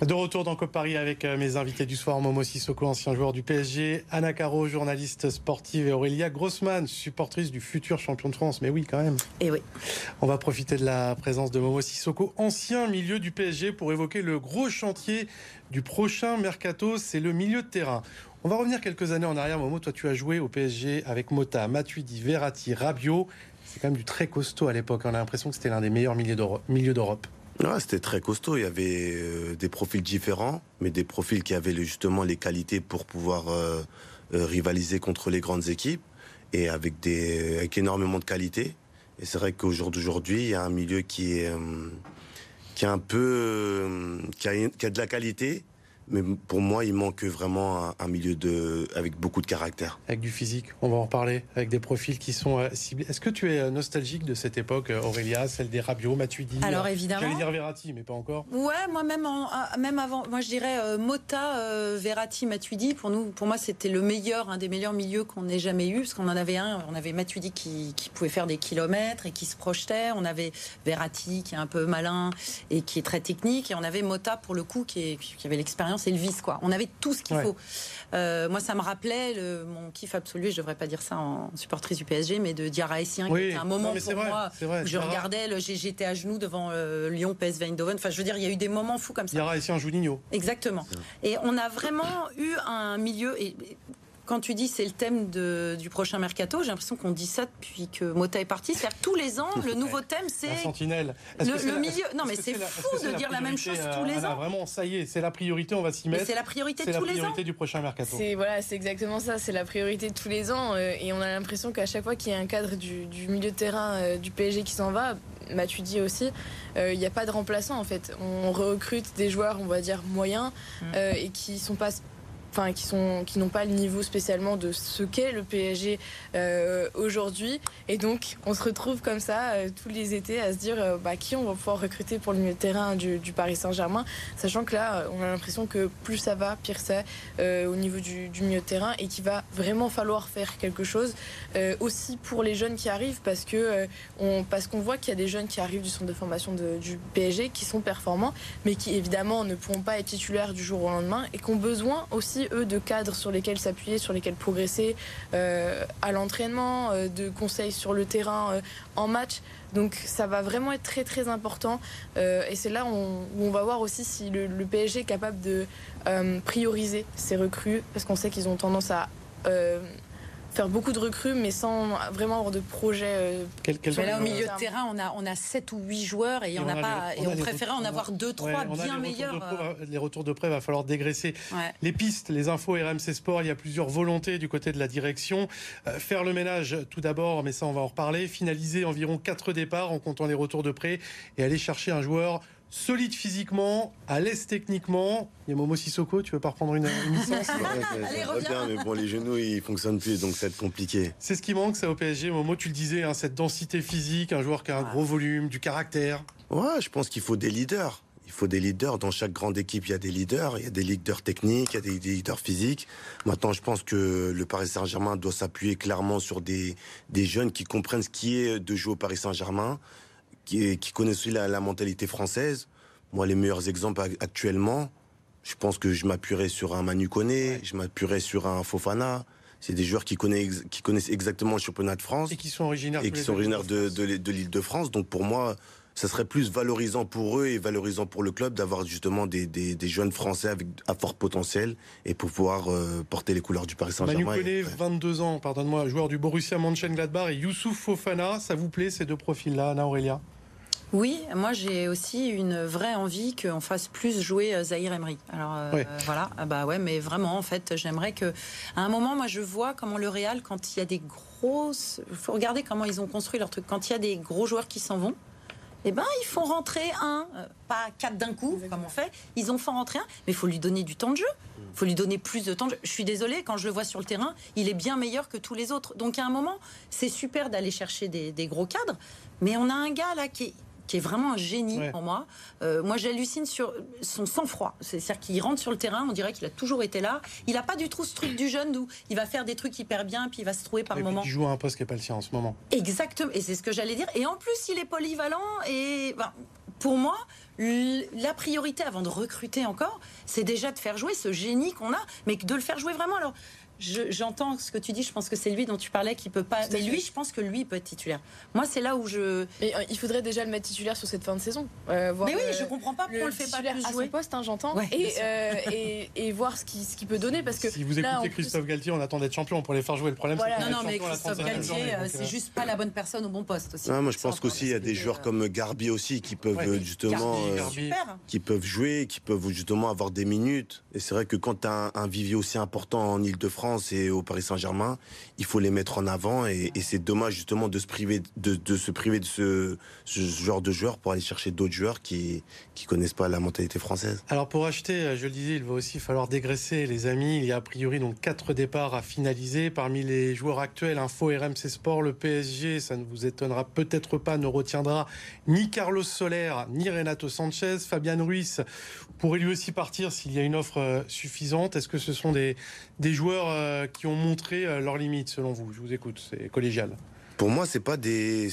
De retour dans Cop Paris avec euh, mes invités du soir, Momo Sissoko, ancien joueur du PSG, Anna Caro, journaliste sportive, et Aurélia Grossman, supportrice du futur champion de France. Mais oui, quand même. Et eh oui. On va profiter de la présence de Momo Sissoko, ancien milieu du PSG, pour évoquer le gros chantier du prochain mercato, c'est le milieu de terrain. On va revenir quelques années en arrière. Momo, toi, tu as joué au PSG avec Mota, Matuidi, Verratti, Rabiot. C'est quand même du très costaud à l'époque. On a l'impression que c'était l'un des meilleurs milieux d'Europe. C'était très costaud. Il y avait euh, des profils différents, mais des profils qui avaient justement les qualités pour pouvoir euh, euh, rivaliser contre les grandes équipes et avec, des, avec énormément de qualité. Et c'est vrai qu'au jour d'aujourd'hui, il y a un milieu qui est, qui est un peu, qui a de la qualité, mais pour moi, il manque vraiment un, milieu de, avec beaucoup de caractère. Avec du physique, on va en reparler, avec des profils qui sont euh, ciblés. Est-ce que tu es euh, nostalgique de cette époque, euh, Aurélia, celle des Rabiot, Matuidi Alors évidemment. J'allais dire Verratti, mais pas encore. Ouais, moi même, même avant, moi je dirais Mota, Verratti, Matuidi. Pour nous, pour moi, c'était le meilleur, un des meilleurs milieux qu'on ait jamais eu, parce qu'on en avait un. On avait Matuidi qui, qui, pouvait faire des kilomètres et qui se projetait. On avait Verratti qui est un peu malin et qui est très technique, et on avait Mota pour le coup qui, qui avait l'expérience c'est le vice, quoi. On avait tout ce qu'il faut. Euh, moi, ça me rappelait le, mon kiff absolu, je devrais pas dire ça en supportrice du PSG, mais de Diarra Essien, qui était un moment pour moi où je regardais, j'étais à genoux devant euh, Lyon, PSV Eindhoven. Enfin, je veux dire, il y a eu des moments fous comme ça. Diarra Essien, Juninho. Exactement. Et on a vraiment eu un milieu, et quand tu dis c'est le thème du prochain mercato, j'ai l'impression qu'on dit ça depuis que Mota est parti. C'est-à-dire tous les ans, le nouveau thème, c'est. sentinelle. Le, milieu. Non, mais c'est fou de dire la même chose tous les ans. Vraiment, ça y est, c'est la priorité, on va s'y mettre. C'est la priorité tous les ans. C'est la priorité du prochain mercato. C'est voilà, c'est exactement ça. C'est la priorité tous les ans. Euh, et on a l'impression qu'à chaque fois qu'il y a un cadre du, milieu de terrain euh, du PSG qui s'en va, tu dis aussi, euh, il n'y a pas de remplaçant en fait. On recrute des joueurs, on va dire, moyens mm. et qui sont pas qui sont qui n'ont pas le niveau spécialement de ce qu'est le PSG euh, aujourd'hui. Et donc on se retrouve comme ça euh, tous les étés à se dire euh, bah, qui on va pouvoir recruter pour le milieu de terrain du, Paris Saint-Germain sachant que là on a l'impression que plus ça va pire c'est au niveau du, milieu de terrain et qu'il va vraiment falloir faire quelque chose aussi pour les jeunes qui arrivent parce que on parce qu'on voit qu'il y a des jeunes qui arrivent du centre de formation du PSG qui sont performants mais qui évidemment ne pourront pas être titulaires du jour au lendemain et qui ont besoin aussi eux, de cadres sur lesquels s'appuyer, sur lesquels progresser euh, à l'entraînement, euh, de conseils sur le terrain euh, en match. Donc ça va vraiment être très très important. et c'est là où on, va voir aussi si le, le PSG est capable de prioriser ses recrues, parce qu'on sait qu'ils ont tendance à faire beaucoup de recrues, mais sans vraiment avoir de projet. Euh, mais là, au milieu de terrain, on a, on a 7 ou 8 joueurs et, on, a pas, et on préférait en avoir 2, 3 bien meilleurs. Euh. les retours de prêt, il va falloir dégraisser. Les pistes, les infos RMC Sport, il y a plusieurs volontés du côté de la direction. Euh, faire le ménage tout d'abord, mais ça, on va en reparler. Finaliser environ 4 départs en comptant les retours de prêt et aller chercher un joueur solide physiquement, à l'aise techniquement. Il y a Momo Sissoko, tu veux pas reprendre une, licence Allez, reviens. mais bon, les genoux, ils fonctionnent plus, donc ça va être compliqué. C'est ce qui manque, ça, au PSG. Momo, tu le disais, hein, cette densité physique, un joueur qui a un gros volume, du caractère. Ouais, je pense qu'il faut des leaders. Il faut des leaders. Dans chaque grande équipe, il y a des leaders. Il y a des leaders techniques, il y a des leaders physiques. Maintenant, je pense que le Paris Saint-Germain doit s'appuyer clairement sur des, des jeunes qui comprennent ce qui est de jouer au Paris Saint-Germain qui, qui connaissent aussi la, mentalité française. Moi, les meilleurs exemples actuellement, je pense que je m'appuierais sur un Manu Koné, je m'appuierais sur un Fofana. C'est des joueurs qui connaissent, qui connaissent exactement le championnat de France. Et qui sont originaires, et qui sont originaires de, de, de l'île de France. Donc pour moi, ça serait plus valorisant pour eux et valorisant pour le club d'avoir justement des, des, des, jeunes Français avec à fort potentiel et pour pouvoir euh, porter les couleurs du Paris Saint-Germain. Manu Koné, 22 ans, pardonne-moi, joueur du Borussia Mönchengladbach et Youssouf Fofana, ça vous plaît ces deux profils-là, Anna Aurélia oui, moi j'ai aussi une vraie envie qu'on fasse plus jouer euh, Zahir Emery. Alors euh, voilà, ah bah ouais, mais vraiment en fait, j'aimerais que à un moment, moi je vois comment le Real, quand il y a des grosses, il faut regarder comment ils ont construit leur truc. Quand il y a des gros joueurs qui s'en vont, eh ben, ils font rentrer un, euh, pas quatre d'un coup, comme on fait. Ils ont fait rentrer un, mais il faut lui donner du temps de jeu. Il faut lui donner plus de temps de jeu. Je suis désolée, quand je le vois sur le terrain, il est bien meilleur que tous les autres. Donc, à un moment, c'est super d'aller chercher des, des, gros cadres, mais on a un gars là qui est qui est vraiment un génie pour moi. Euh, moi, j'hallucine sur son sang-froid. C'est-à-dire qu'il rentre sur le terrain, on dirait qu'il a toujours été là. Il n'a pas du tout ce truc du jeune où il va faire des trucs hyper bien, puis il va se trouver par moment. Il joue à un poste qui n'est pas le sien en ce moment. Exactement, et c'est ce que j'allais dire. Et en plus, il est polyvalent et pour moi, la priorité avant de recruter encore, c'est déjà de faire jouer ce génie qu'on a, mais de le faire jouer vraiment. Alors, j'entends ce que tu dis. Je pense que c'est lui dont tu parlais qui peut pas. Mais lui, je pense que lui peut être titulaire. Moi, c'est là où je. Mais euh, il faudrait déjà le mettre titulaire sur cette fin de saison. Euh, mais oui, je comprends pas pourquoi on le fait pas plus jouer. À son poste, hein, j'entends. Euh, et, et, voir ce qu'il ce peut donner parce que. Si vous écoutez Christophe Galtier, on attend d'être champion pour les faire jouer. Le problème, c'est Non, non, mais Christophe Galtier, c'est juste pas la bonne personne au bon poste aussi. moi, je pense qu'aussi il y a des joueurs comme Garbi aussi qui peuvent justement, qui peuvent jouer, qui peuvent justement avoir des minutes. Et c'est vrai que quand tu as un vivier aussi important en Ile-de-France et au Paris Saint-Germain, il faut les mettre en avant et, c'est dommage justement de se priver de, se priver de ce, genre de joueurs pour aller chercher d'autres joueurs qui qui connaissent pas la mentalité française. Alors pour acheter, je le disais, il va aussi falloir dégraisser les amis. Il y a a priori donc quatre départs à finaliser parmi les joueurs actuels. Info RMC Sport, le PSG, ça ne vous étonnera peut-être pas, ne retiendra ni Carlos Soler ni Renato Sanchez. Fabian Ruiz pourrait lui aussi partir s'il y a une offre euh, suffisante. Est-ce que ce sont des joueurs euh, qui ont montré euh, leurs limites selon vous Je vous écoute, c'est collégial. Pour moi, c'est pas des,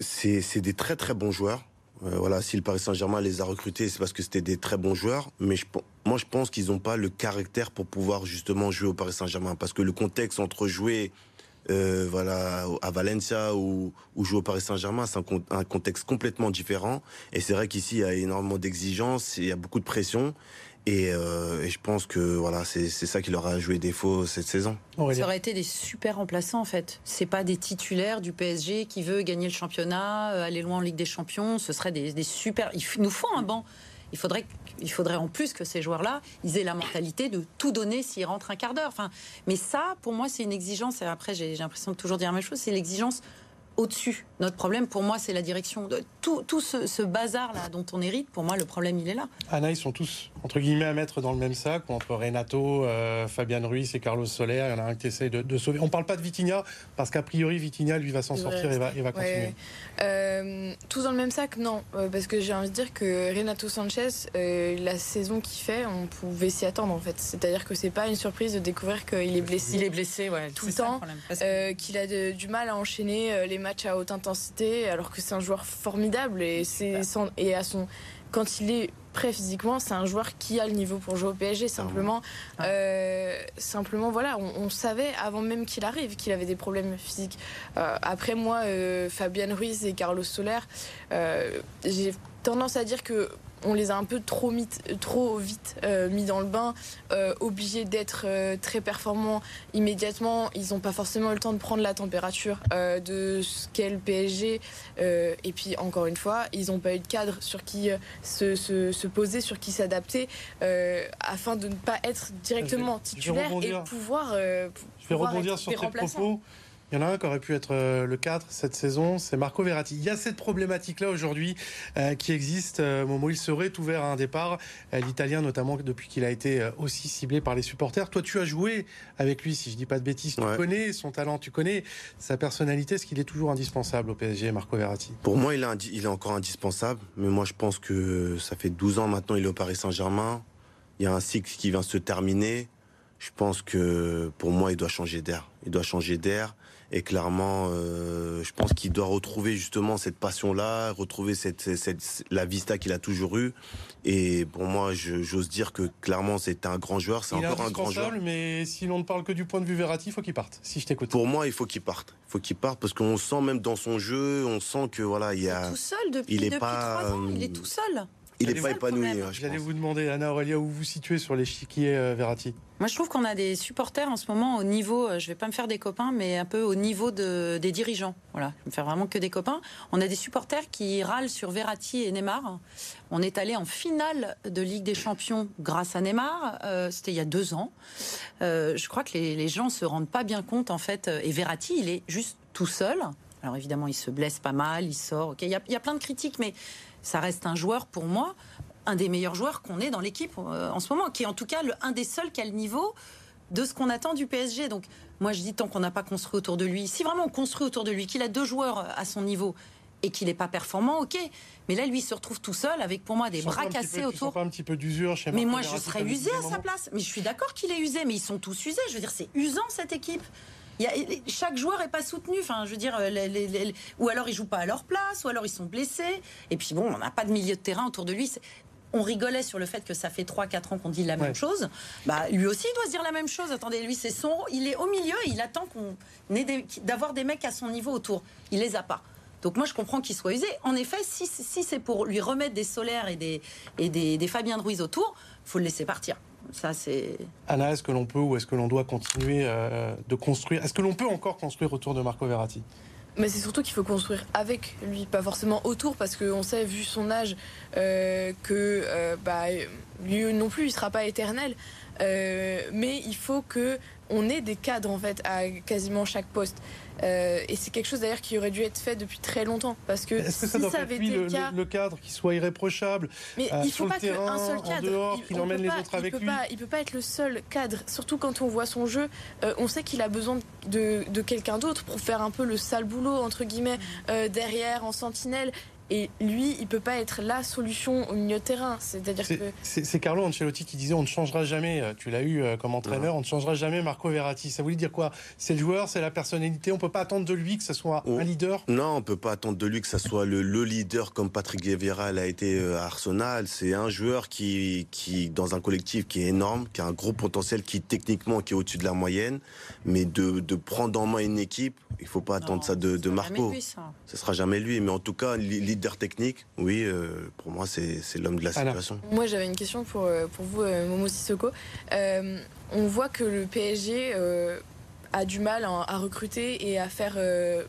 c'est des très très bons joueurs. Euh, voilà, si le Paris Saint-Germain les a recrutés, c'est parce que c'était des très bons joueurs. Mais moi, je pense qu'ils n'ont pas le caractère pour pouvoir justement jouer au Paris Saint-Germain, parce que le contexte entre jouer voilà, à Valencia ou, jouer au Paris Saint-Germain, c'est un, contexte complètement différent. Et c'est vrai qu'ici, il y a énormément d'exigences, il y a beaucoup de pression. Euh, et, je pense que voilà, c'est ça qui leur a joué défaut cette saison. Ça aurait été des super remplaçants en fait. C'est pas des titulaires du PSG qui veut gagner le championnat, euh, aller loin en Ligue des Champions. Ce serait des, super. Il nous faut un banc. Il faudrait, il faudrait en plus que ces joueurs-là, ils aient la mentalité de tout donner s'ils rentrent un quart d'heure. Enfin, mais ça, pour moi, c'est une exigence. Et après, j'ai l'impression de toujours dire la même chose. C'est l'exigence au-dessus. Notre problème, pour moi, c'est la direction. De tout, tout ce, bazar-là dont on hérite, pour moi, le problème, il est là. Anna, ils sont tous, entre guillemets, à mettre dans le même sac, entre Renato, euh, Fabian Ruiz et Carlos Soler. Il y en a un qui essaie de, sauver. On ne parle pas de Vitinha, parce qu'a priori, Vitinha, lui, va s'en sortir et va, va continuer. Euh, tous dans le même sac, non. Euh, parce que j'ai envie de dire que Renato Sanchez, la saison qu'il fait, on pouvait s'y attendre, en fait. C'est-à-dire que c'est pas une surprise de découvrir qu'il est blessé. Il est blessé, ouais. Tout le temps. qu'il a du mal à enchaîner les match à haute intensité, alors que c'est un joueur formidable et c'est et à son quand il est prêt physiquement, c'est un joueur qui a le niveau pour jouer au PSG. Simplement, euh, simplement voilà, on, savait avant même qu'il arrive qu'il avait des problèmes physiques. Euh, après moi, euh, Fabian Ruiz et Carlos Soler, j'ai tendance à dire que on les a un peu trop, trop vite euh, mis dans le bain, euh, obligés d'être euh, très performants immédiatement. Ils n'ont pas forcément eu le temps de prendre la température de ce qu'est le PSG. et puis, encore une fois, ils n'ont pas eu de cadre sur qui se, poser, sur qui s'adapter, afin de ne pas être directement titulaire et pouvoir. je vais rebondir sur tes propos. Il y en a un qui aurait pu être euh, le 4 cette saison, c'est Marco Verratti. Il y a cette problématique-là aujourd'hui euh, qui existe euh, où il serait ouvert à un départ. L'Italien, notamment depuis qu'il a été aussi ciblé par les supporters. Toi, tu as joué avec lui, si je dis pas de bêtises. Tu connais son talent, tu connais sa personnalité. Est-ce qu'il est toujours indispensable au PSG, Marco Verratti? Pour moi, il est, il est encore indispensable. Mais moi, je pense que ça fait 12 ans maintenant, il est au Paris Saint-Germain. Il y a un cycle qui vient se terminer. Je pense que pour moi, il doit changer d'air. Il doit changer d'air. Et clairement, euh, je pense qu'il doit retrouver justement cette passion-là, retrouver cette, la vista qu'il a toujours eue. Et pour moi, j'ose dire que clairement, c'est un grand joueur. C'est encore un grand joueur. Mais si l'on ne parle que du point de vue Verratti, il faut qu'il parte. Si je t'écoute. Pour moi, il faut qu'il parte. Il faut qu'il parte parce qu'on sent même dans son jeu, on sent que voilà, il y a. Il est tout seul depuis, il est pas, ans. Il est tout seul. Il n'est pas épanoui. J'allais vous demander, Anna Aurelia, où vous vous situez sur l'échiquier euh, Verratti? Moi, je trouve qu'on a des supporters en ce moment au niveau, euh, je ne vais pas me faire des copains, mais un peu au niveau de, des dirigeants. Voilà, je vais me faire vraiment que des copains. On a des supporters qui râlent sur Verratti et Neymar. On est allé en finale de Ligue des Champions grâce à Neymar. Euh, c'était il y a deux ans. je crois que les, gens se rendent pas bien compte, en fait. Et Verratti, il est juste tout seul. Alors évidemment, il se blesse pas mal, il sort. Il y, y, a plein de critiques, mais ça reste un joueur pour moi, un des meilleurs joueurs qu'on ait dans l'équipe euh, en ce moment, qui est en tout cas le, un des seuls qui a le niveau de ce qu'on attend du PSG. Donc moi je dis tant qu'on n'a pas construit autour de lui, si vraiment on construit autour de lui, qu'il a deux joueurs à son niveau et qu'il n'est pas performant, ok. Mais là, lui, il se retrouve tout seul avec, pour moi, des bras cassés autour. Pas un petit peu d'usure chez Mais moi, je serais usé à sa place. Mais je suis d'accord qu'il est usé, mais ils sont tous usés. Je veux dire, c'est usant cette équipe. Chaque joueur n'est pas soutenu. Enfin, je veux dire, les, ou alors ils jouent pas à leur place, ou alors ils sont blessés. Et puis bon, on n'a pas de milieu de terrain autour de lui on rigolait sur le fait que ça fait 3-4 ans qu'on dit la même chose. Bah, lui aussi, il doit se dire la même chose. Attendez, lui, c'est son. Il est au milieu et il attend qu'on d'avoir des mecs à son niveau autour. Il les a pas. Donc moi, je comprends qu'il soit usé. En effet, si, c'est pour lui remettre des solaires et des, et des, Fabien de Ruiz autour, faut le laisser partir. Ça, c'est. Anna, est-ce que l'on peut ou est-ce que l'on doit continuer euh, de construire Est-ce que l'on peut encore construire autour de Marco Verratti? Mais c'est surtout qu'il faut construire avec lui, pas forcément autour, parce qu'on sait, vu son âge, euh, que euh, bah, lui non plus, il sera pas éternel. Euh, mais il faut que on ait des cadres en fait à quasiment chaque poste. Euh, et c'est quelque chose d'ailleurs qui aurait dû être fait depuis très longtemps. Parce que Est-ce que ça doit être lui, le, le, cadre qui soit irréprochable Mais il ne faut pas qu'un seul cadre. Dehors, il, emmène les autres avec peut lui. Pas, il peut pas être le seul cadre. Surtout quand on voit son jeu, euh, on sait qu'il a besoin de, de quelqu'un d'autre pour faire un peu le sale boulot entre guillemets euh, derrière en sentinelle. Et lui, il peut pas être la solution au milieu de terrain. C'est-à-dire que c'est Carlo Ancelotti qui disait on ne changera jamais. Euh, tu l'as eu euh, comme entraîneur, on ne changera jamais Marco Verratti. Ça voulait dire quoi? C'est le joueur, c'est la personnalité. On peut pas attendre de lui que ce soit un leader? Non, on peut pas attendre de lui que ce soit le, leader comme Patrick Vieira l'a été euh, à Arsenal. C'est un joueur qui, qui dans un collectif qui est énorme, qui a un gros potentiel, qui techniquement qui est au-dessus de la moyenne, mais de, de prendre en main une équipe, il faut pas attendre ça de, de Marco. Lui, ça. Ce sera jamais lui, mais en tout cas leader technique, oui, euh, pour moi, c'est l'homme de la situation. Moi, j'avais une question pour, euh, pour vous, euh, Momo Sissoko. on voit que le PSG a du mal à, recruter et à faire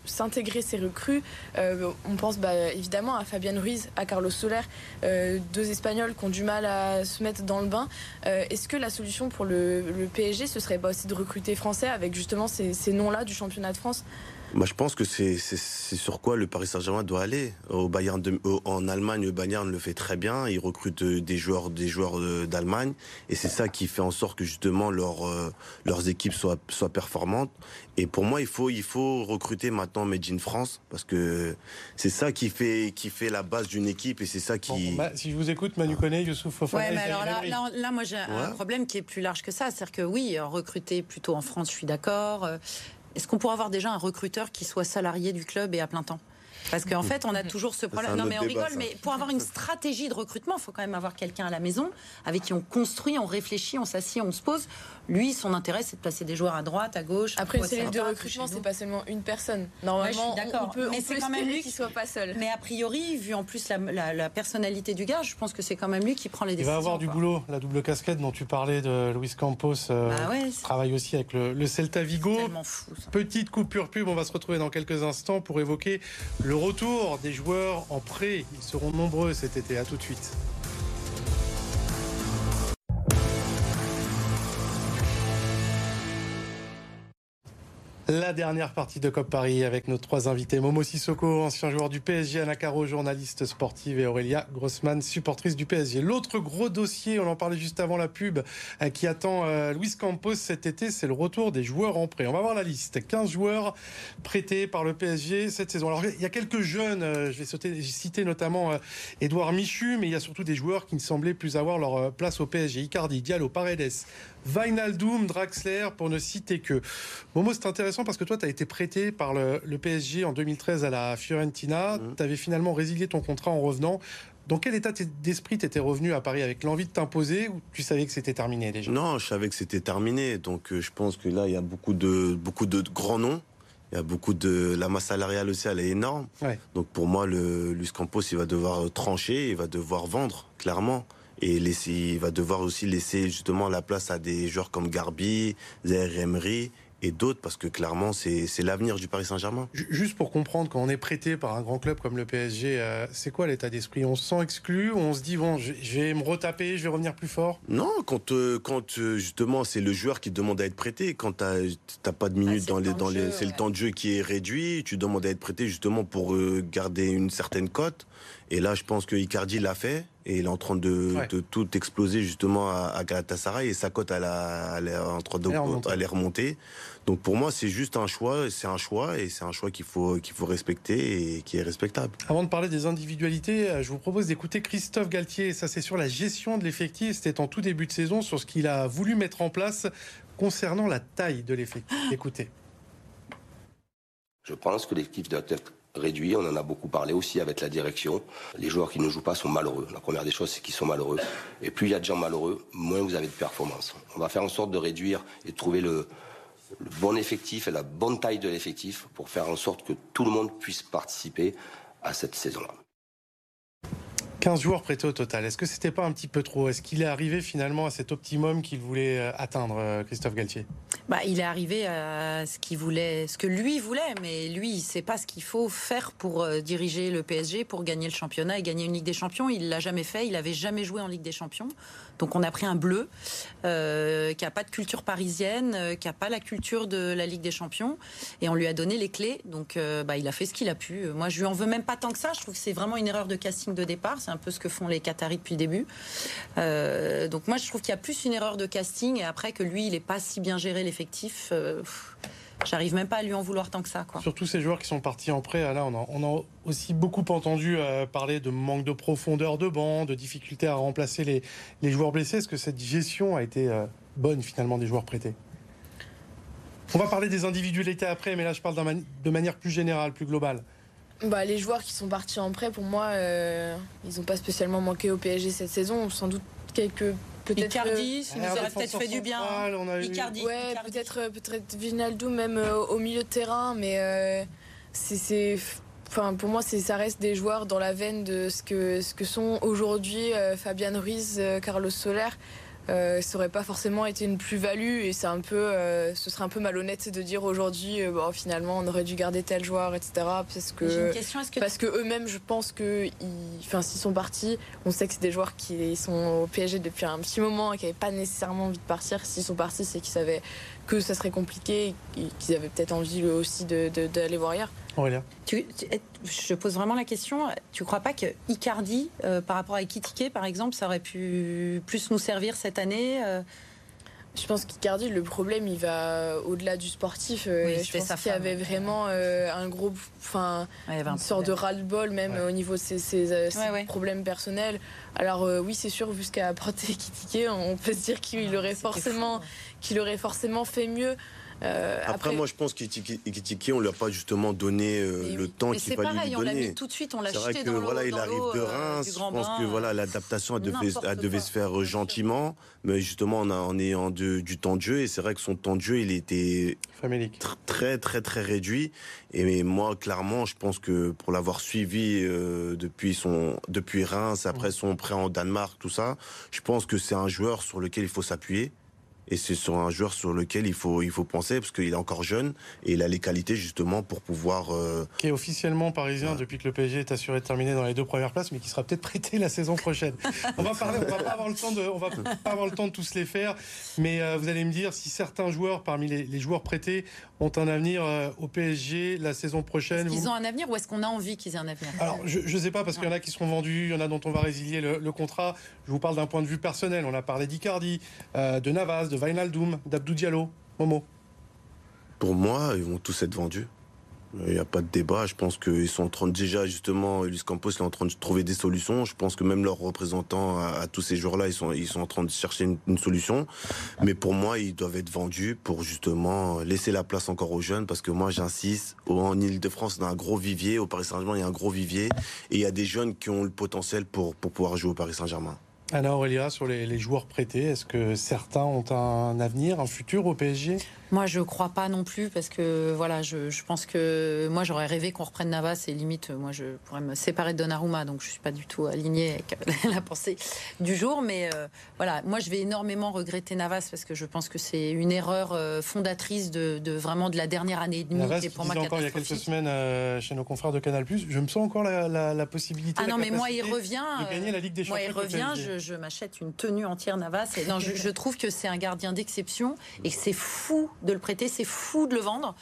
s'intégrer ses recrues. on pense bah, évidemment à Fabien Ruiz, à Carlos Soler, deux Espagnols qui ont du mal à se mettre dans le bain. Est-ce que la solution pour le, PSG, ce serait pas aussi de recruter français avec justement ces, ces noms-là du championnat de France? Bah, je pense que c'est sur quoi le Paris Saint-Germain doit aller. Au Bayern en Allemagne, le Bayern le fait très bien. Il recrute euh, des joueurs, des joueurs euh, d'Allemagne, et c'est ça qui fait en sorte que justement leur, euh, leurs équipes soient, soient performantes. Et pour moi, il faut, il faut recruter maintenant Made in France parce que c'est ça qui fait, qui fait la base d'une équipe et c'est ça qui. Bah, si je vous écoute, Manu Koné, Youssouf Fofana. Ouais, mais alors là, là, moi j'ai un problème qui est plus large que ça. C'est-à-dire que oui, recruter plutôt en France, je suis d'accord. Est-ce qu'on pourrait avoir déjà un recruteur qui soit salarié du club et à plein temps? Parce qu'en fait, on a toujours ce problème. Non, mais on rigole, mais pour avoir une stratégie de recrutement, il faut quand même avoir quelqu'un à la maison avec qui on construit, on réfléchit, on s'assied, on se pose. Lui, son intérêt, c'est de placer des joueurs à droite, à gauche. Après, une cellule de recrutement, c'est pas seulement une personne. Normalement, on peut, mais c'est quand même lui qui soit pas seul. Mais a priori, vu en plus la, personnalité du gars, je pense que c'est quand même lui qui prend les décisions. Il va avoir du boulot, la double casquette dont tu parlais de Luis Campos. Euh, bah travaille aussi avec le, Celta Vigo. Fou, Petite coupure pub, on va se retrouver dans quelques instants pour évoquer le retour des joueurs en prêt. Ils seront nombreux cet été. À tout de suite. La dernière partie de COP Paris avec nos trois invités. Momo Sissoko, ancien joueur du PSG, Anna Caro, journaliste sportive et Aurélia Grossman, supportrice du PSG. L'autre gros dossier, on en parlait juste avant la pub, euh, qui attend euh, Luis Campos cet été, c'est le retour des joueurs en prêt. On va voir la liste. 15 joueurs prêtés par le PSG cette saison. Alors, il y a quelques jeunes, euh, je vais citer notamment Edouard Michu, mais il y a surtout des joueurs qui ne semblaient plus avoir leur place au PSG. Icardi, Diallo, Paredes, Vainaldum, Draxler, pour ne citer que. Momo, c'est intéressant parce que toi, tu as été prêté par le, PSG en 2013 à la Fiorentina. Mmh. Tu avais finalement résilié ton contrat en revenant. Dans quel état d'esprit t'étais revenu à Paris avec l'envie de t'imposer ou tu savais que c'était terminé déjà? Non, je savais que c'était terminé. Donc euh, je pense que là, il y a beaucoup de, beaucoup de grands noms. Il y a beaucoup de la masse salariale aussi, elle est énorme. Donc pour moi, le Luis Campos, il va devoir trancher, il va devoir vendre clairement et laisser, il va devoir aussi laisser justement la place à des joueurs comme Garbi, Zaire Emery et d'autres parce que clairement c'est l'avenir du Paris Saint-Germain. Juste pour comprendre, quand on est prêté par un grand club comme le PSG, euh, c'est quoi l'état d'esprit? On se sent exclu On se dit bon, je, vais me retaper, je vais revenir plus fort? Non, quand euh, quand euh, justement c'est le joueur qui demande à être prêté, quand t'as pas de minutes ah, dans les dans les, c'est le temps de jeu qui est réduit, tu demandes à être prêté justement pour garder une certaine cote. Et là, je pense que Icardi l'a fait et il est en train de, tout exploser justement à, Galatasaray et sa cote elle, est en train de elle est remontée. Donc pour moi, c'est juste un choix, c'est un choix et c'est un choix qu'il faut qu'il faut respecter et qui est respectable. Avant de parler des individualités, euh, je vous propose d'écouter Christophe Galtier. Ça, c'est sur la gestion de l'effectif. C'était en tout début de saison sur ce qu'il a voulu mettre en place concernant la taille de l'effectif. Écoutez. Je pense que l'équipe doit être réduit. On en a beaucoup parlé aussi avec la direction. Les joueurs qui ne jouent pas sont malheureux. La première des choses, c'est qu'ils sont malheureux. Et plus il y a de gens malheureux, moins vous avez de performance. On va faire en sorte de réduire et de trouver le, le bon effectif et la bonne taille de l'effectif pour faire en sorte que tout le monde puisse participer à cette saison-là. 15 joueurs prêtés au total. Est-ce que c'était pas un petit peu trop? Est-ce qu'il est arrivé finalement à cet optimum qu'il voulait euh, atteindre, euh, Christophe Galtier? Bah, il est arrivé à ce qu'il voulait, ce que lui voulait, mais lui, il sait pas ce qu'il faut faire pour euh, diriger le PSG, pour gagner le championnat et gagner une Ligue des Champions. Il l'a jamais fait. Il avait jamais joué en Ligue des Champions. Donc on a pris un bleu qui a pas de culture parisienne, qui a pas la culture de la Ligue des Champions, et on lui a donné les clés. Donc bah, il a fait ce qu'il a pu. Moi, je lui en veux même pas tant que ça. Je trouve que c'est vraiment une erreur de casting de départ. C'est un peu ce que font les Qataris depuis le début. donc moi, je trouve qu'il y a plus une erreur de casting, et après que lui, il est pas si bien géré l'effectif. J'arrive même pas à lui en vouloir tant que ça. Quoi. Surtout ces joueurs qui sont partis en prêt. Là, on a, aussi beaucoup entendu euh, parler de manque de profondeur de banc, de difficulté à remplacer les, joueurs blessés. Est-ce que cette gestion a été euh, bonne finalement des joueurs prêtés? On va parler des individualités après, mais là je parle de manière plus générale, plus globale. Bah, les joueurs qui sont partis en prêt, pour moi, euh, ils n'ont pas spécialement manqué au PSG cette saison. Sans doute quelques peut-être Icardi, ça nous aurait peut-être fait du bien. Icardi, ouais, peut-être peut-être Vinaldo même euh, au milieu de terrain, mais euh, c'est Enfin, pour moi, ça reste des joueurs dans la veine de ce que, ce que sont aujourd'hui euh, Fabian Ruiz, Carlos Soler euh, ça aurait pas forcément été une plus-value et c'est un peu, euh, ce serait un peu malhonnête de dire aujourd'hui, euh, bon, finalement, on aurait dû garder tel joueur, etc. Parce que, que parce que eux-mêmes, je pense que, enfin, s'ils sont partis, on sait que c'est des joueurs qui sont au PSG depuis un petit moment et qui n'avaient pas nécessairement envie de partir. S'ils sont partis, c'est qu'ils savaient que ça serait compliqué et qu'ils avaient peut-être envie aussi d'aller de, voir ailleurs. Tu, je pose vraiment la question. Tu crois pas que Icardi, euh, par rapport à Ekitike, par exemple, ça aurait pu plus nous servir cette année euh? Je pense qu'Icardi, le problème, il va au-delà du sportif. Euh, je pense qu'il y avait vraiment un gros, enfin, une sorte de ras-le-bol même au niveau de ses, problèmes personnels. Alors oui, c'est sûr, vu ce qu'a apporté Ekitike, on peut se dire qu'il aurait forcément, qu'il aurait forcément fait mieux. Euh, après, moi, je pense qu'Ikitiki, on lui a pas justement donné euh, le temps qu'il fallait lui donner. On l'a mis tout de suite, on l'a C'est vrai que voilà, il arrive de euh, Reims. je pense que voilà, l'adaptation devait, devait se faire gentiment, mais justement en, en ayant du temps de jeu. Et c'est vrai que son temps de jeu, il était très très très réduit. Et moi, clairement, je pense que pour l'avoir suivi depuis son depuis Reims, après son prêt en Danemark, tout ça, je pense que c'est un joueur sur lequel il faut s'appuyer. Et c'est sur un joueur sur lequel il faut, il faut penser, parce qu'il est encore jeune et il a les qualités justement pour pouvoir. Euh... Qui est officiellement parisien depuis que le PSG est assuré de terminer dans les deux premières places, mais qui sera peut-être prêté la saison prochaine. on va parler, on va pas avoir le temps de, on va pas avoir le temps de tous les faire, mais euh, vous allez me dire si certains joueurs parmi les, les joueurs prêtés ont un avenir euh, au PSG la saison prochaine. Est-ce qu'ils ont un avenir ou est-ce qu'on a envie qu'ils aient un avenir? Alors je ne sais pas parce qu'il y en a qui seront vendus, il y en a dont on va résilier le, le contrat. Je vous parle d'un point de vue personnel. On a parlé d'Icardi, euh, de Navas, de Wijnaldum, d'Abdou Diallo, Momo Pour moi, ils vont tous être vendus. Il n'y a pas de débat. Je pense qu'ils sont en train de, déjà, justement, Luis Campos est en train de trouver des solutions. Je pense que même leurs représentants à, tous ces jours-là, ils sont, ils sont en train de chercher une, solution. Mais pour moi, ils doivent être vendus pour justement laisser la place encore aux jeunes. Parce que moi, j'insiste, en Ile-de-France, on a un gros vivier. Au Paris Saint-Germain, il y a un gros vivier. Et il y a des jeunes qui ont le potentiel pour, pour pouvoir jouer au Paris Saint-Germain. Anna Aurélia, sur les, joueurs prêtés, est-ce que certains ont un avenir, un futur au PSG moi, je crois pas non plus parce que voilà, je, pense que moi j'aurais rêvé qu'on reprenne Navas et limite, moi je pourrais me séparer de Donnarumma, donc je suis pas du tout alignée avec la pensée du jour. Mais euh, voilà, moi je vais énormément regretter Navas parce que je pense que c'est une erreur euh, fondatrice de, vraiment de la dernière année et demie. Navas, pour moi encore il y a quelques semaines euh, chez nos confrères de Canal+, je me sens encore la, possibilité. Ah non, mais moi il revient. De gagner la Ligue des Champions. Moi il revient, je, m'achète une tenue entière Navas. Et non, je, je trouve que c'est un gardien d'exception et c'est fou de le prêter. C'est fou de le vendre.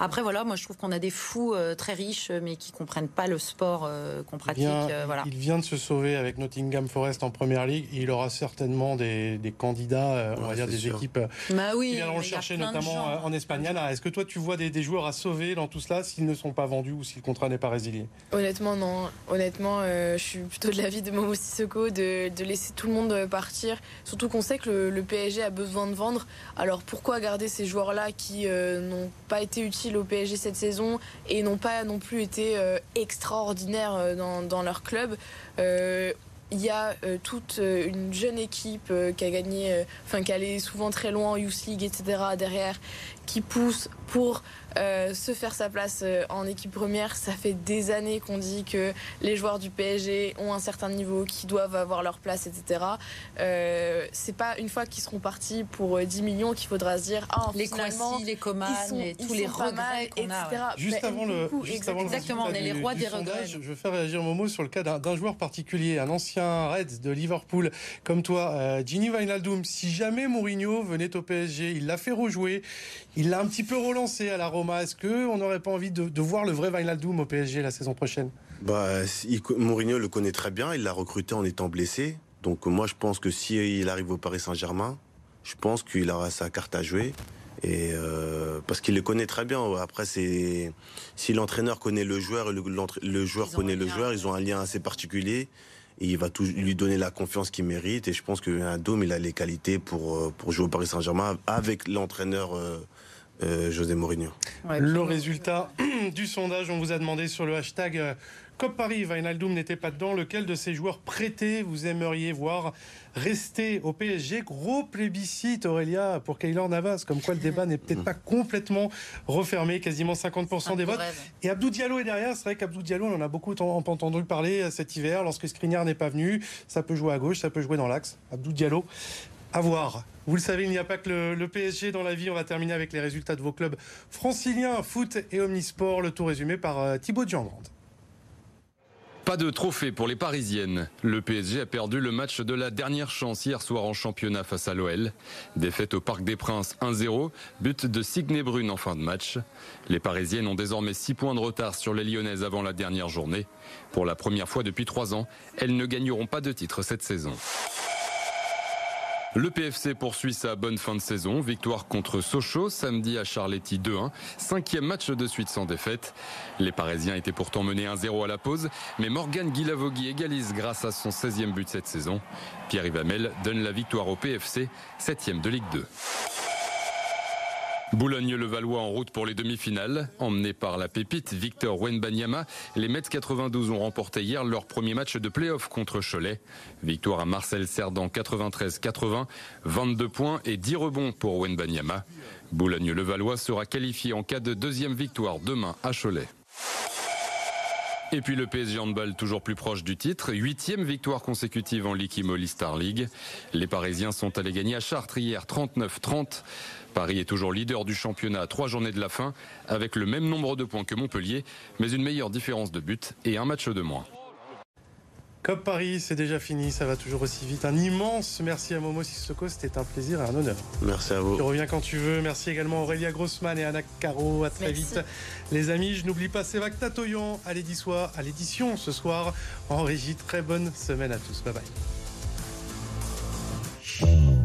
Après, voilà, moi je trouve qu'on a des fous euh, très riches, mais qui comprennent pas le sport euh, qu'on pratique. Euh, voilà. Il vient de se sauver avec Nottingham Forest en première ligue. il aura certainement des, candidats, on va dire des équipes bah oui, qui viendront le chercher, notamment en Espagne. Est-ce que toi tu vois des, joueurs à sauver dans tout cela s'ils ne sont pas vendus ou si le contrat n'est pas résilié? Honnêtement, non. Honnêtement, je suis plutôt de l'avis de Momo Sissoko de, de, laisser tout le monde partir. Surtout qu'on sait que le, le, PSG a besoin de vendre. Alors pourquoi garder ces joueurs-là qui n'ont pas été utiles? Au PSG cette saison et n'ont pas non plus été extraordinaires dans, dans, leur club il y a euh, toute euh, une jeune équipe euh, qui a gagné, enfin qui allait souvent très loin en Youth League, etc. derrière, qui pousse pour euh, se faire sa place euh, en équipe première. Ça fait des années qu'on dit que les joueurs du PSG ont un certain niveau, qui doivent avoir leur place, etc. Euh, c'est pas une fois qu'ils seront partis pour 10 millions qu'il faudra se dire ah les finalement les Coman, tous les regrets qu'on a. Juste avant le, exactement, on est les rois des regrets. Je veux faire réagir Momo sur le cas d'un joueur particulier, un ancien Reds de Liverpool comme toi, euh, Gini Wijnaldum. Si jamais Mourinho venait au PSG, il l'a fait rejouer, il l'a un petit peu relancé à la Roma. Est-ce qu'on n'aurait pas envie de, voir le vrai Wijnaldum au PSG la saison prochaine? Bah, Mourinho le connaît très bien. Il l'a recruté en étant blessé. Donc moi, je pense que s'il arrive au Paris Saint-Germain, je pense qu'il aura sa carte à jouer. Et euh, parce qu'il le connaît très bien. Après, c'est si l'entraîneur connaît le joueur et le, joueur connaît le joueur, ils ont un lien assez particulier. Et il va tout, lui donner la confiance qu'il mérite. Et je pense qu'un Dôme, il a les qualités pour, euh, pour jouer au Paris Saint-Germain avec l'entraîneur euh, euh, José Mourinho. le résultat du sondage, on vous a demandé sur le hashtag euh, COP Paris, Vainaldoum n'était pas dedans. Lequel de ces joueurs prêtés vous aimeriez voir rester au PSG Gros plébiscite, Aurélia, pour Kaylor Navas. Comme quoi le débat n'est peut-être pas complètement refermé. Quasiment 50% des votes. Et Abdou Diallo est derrière. C'est vrai qu'Abdou Diallo, on en a beaucoup entendu parler euh, cet hiver. Lorsque Skriniar n'est pas venu, ça peut jouer à gauche, ça peut jouer dans l'axe. Abdou Diallo, à voir. Vous le savez, il n'y a pas que le, PSG dans la vie. On va terminer avec les résultats de vos clubs franciliens, foot et omnisport. Le tout résumé par euh, Thibaut Diangrande. Pas de trophée pour les Parisiennes. Le PSG a perdu le match de la dernière chance hier soir en championnat face à l'OL. Défaite au Parc des Princes 1-0, but de Signe Brune en fin de match. Les Parisiennes ont désormais 6 points de retard sur les Lyonnaises avant la dernière journée. Pour la première fois depuis 3 ans, elles ne gagneront pas de titre cette saison. Le PFC poursuit sa bonne fin de saison. Victoire contre Sochaux samedi à Charletti 2-1. Cinquième match de suite sans défaite. Les Parisiens étaient pourtant menés 1-0 à la pause, mais Morgan Guilavogui égalise grâce à son 16e but cette saison. Pierre Yvamel donne la victoire au PFC, 7e de Ligue 2. Boulogne-le-Valois en route pour les demi-finales. Emmenés par la pépite Victor Wenbanyama, les Mets 92 ont remporté hier leur premier match de play-off contre Cholet. Victoire à Marcel Cerdan 93-80, 22 points et 10 rebonds pour Wenbanyama. Boulogne-le-Valois sera qualifié en cas de deuxième victoire demain à Cholet. Et puis le PSG Handball toujours plus proche du titre. Huitième victoire consécutive en Ligue Star League. Les Parisiens sont allés gagner à Chartres hier 39-30. Paris est toujours leader du championnat à trois journées de la fin, avec le même nombre de points que Montpellier, mais une meilleure différence de but et un match de moins. Comme Paris, c'est déjà fini, ça va toujours aussi vite. Un immense merci à Momo Sissoko, c'était un plaisir et un honneur. Merci à vous. Tu reviens quand tu veux. Merci également à Aurélia Grossman et Anna Caro. À très vite. Les amis, je n'oublie pas Sévac Tatoyan à l'édition ce soir en régie. Très bonne semaine à tous. Bye bye.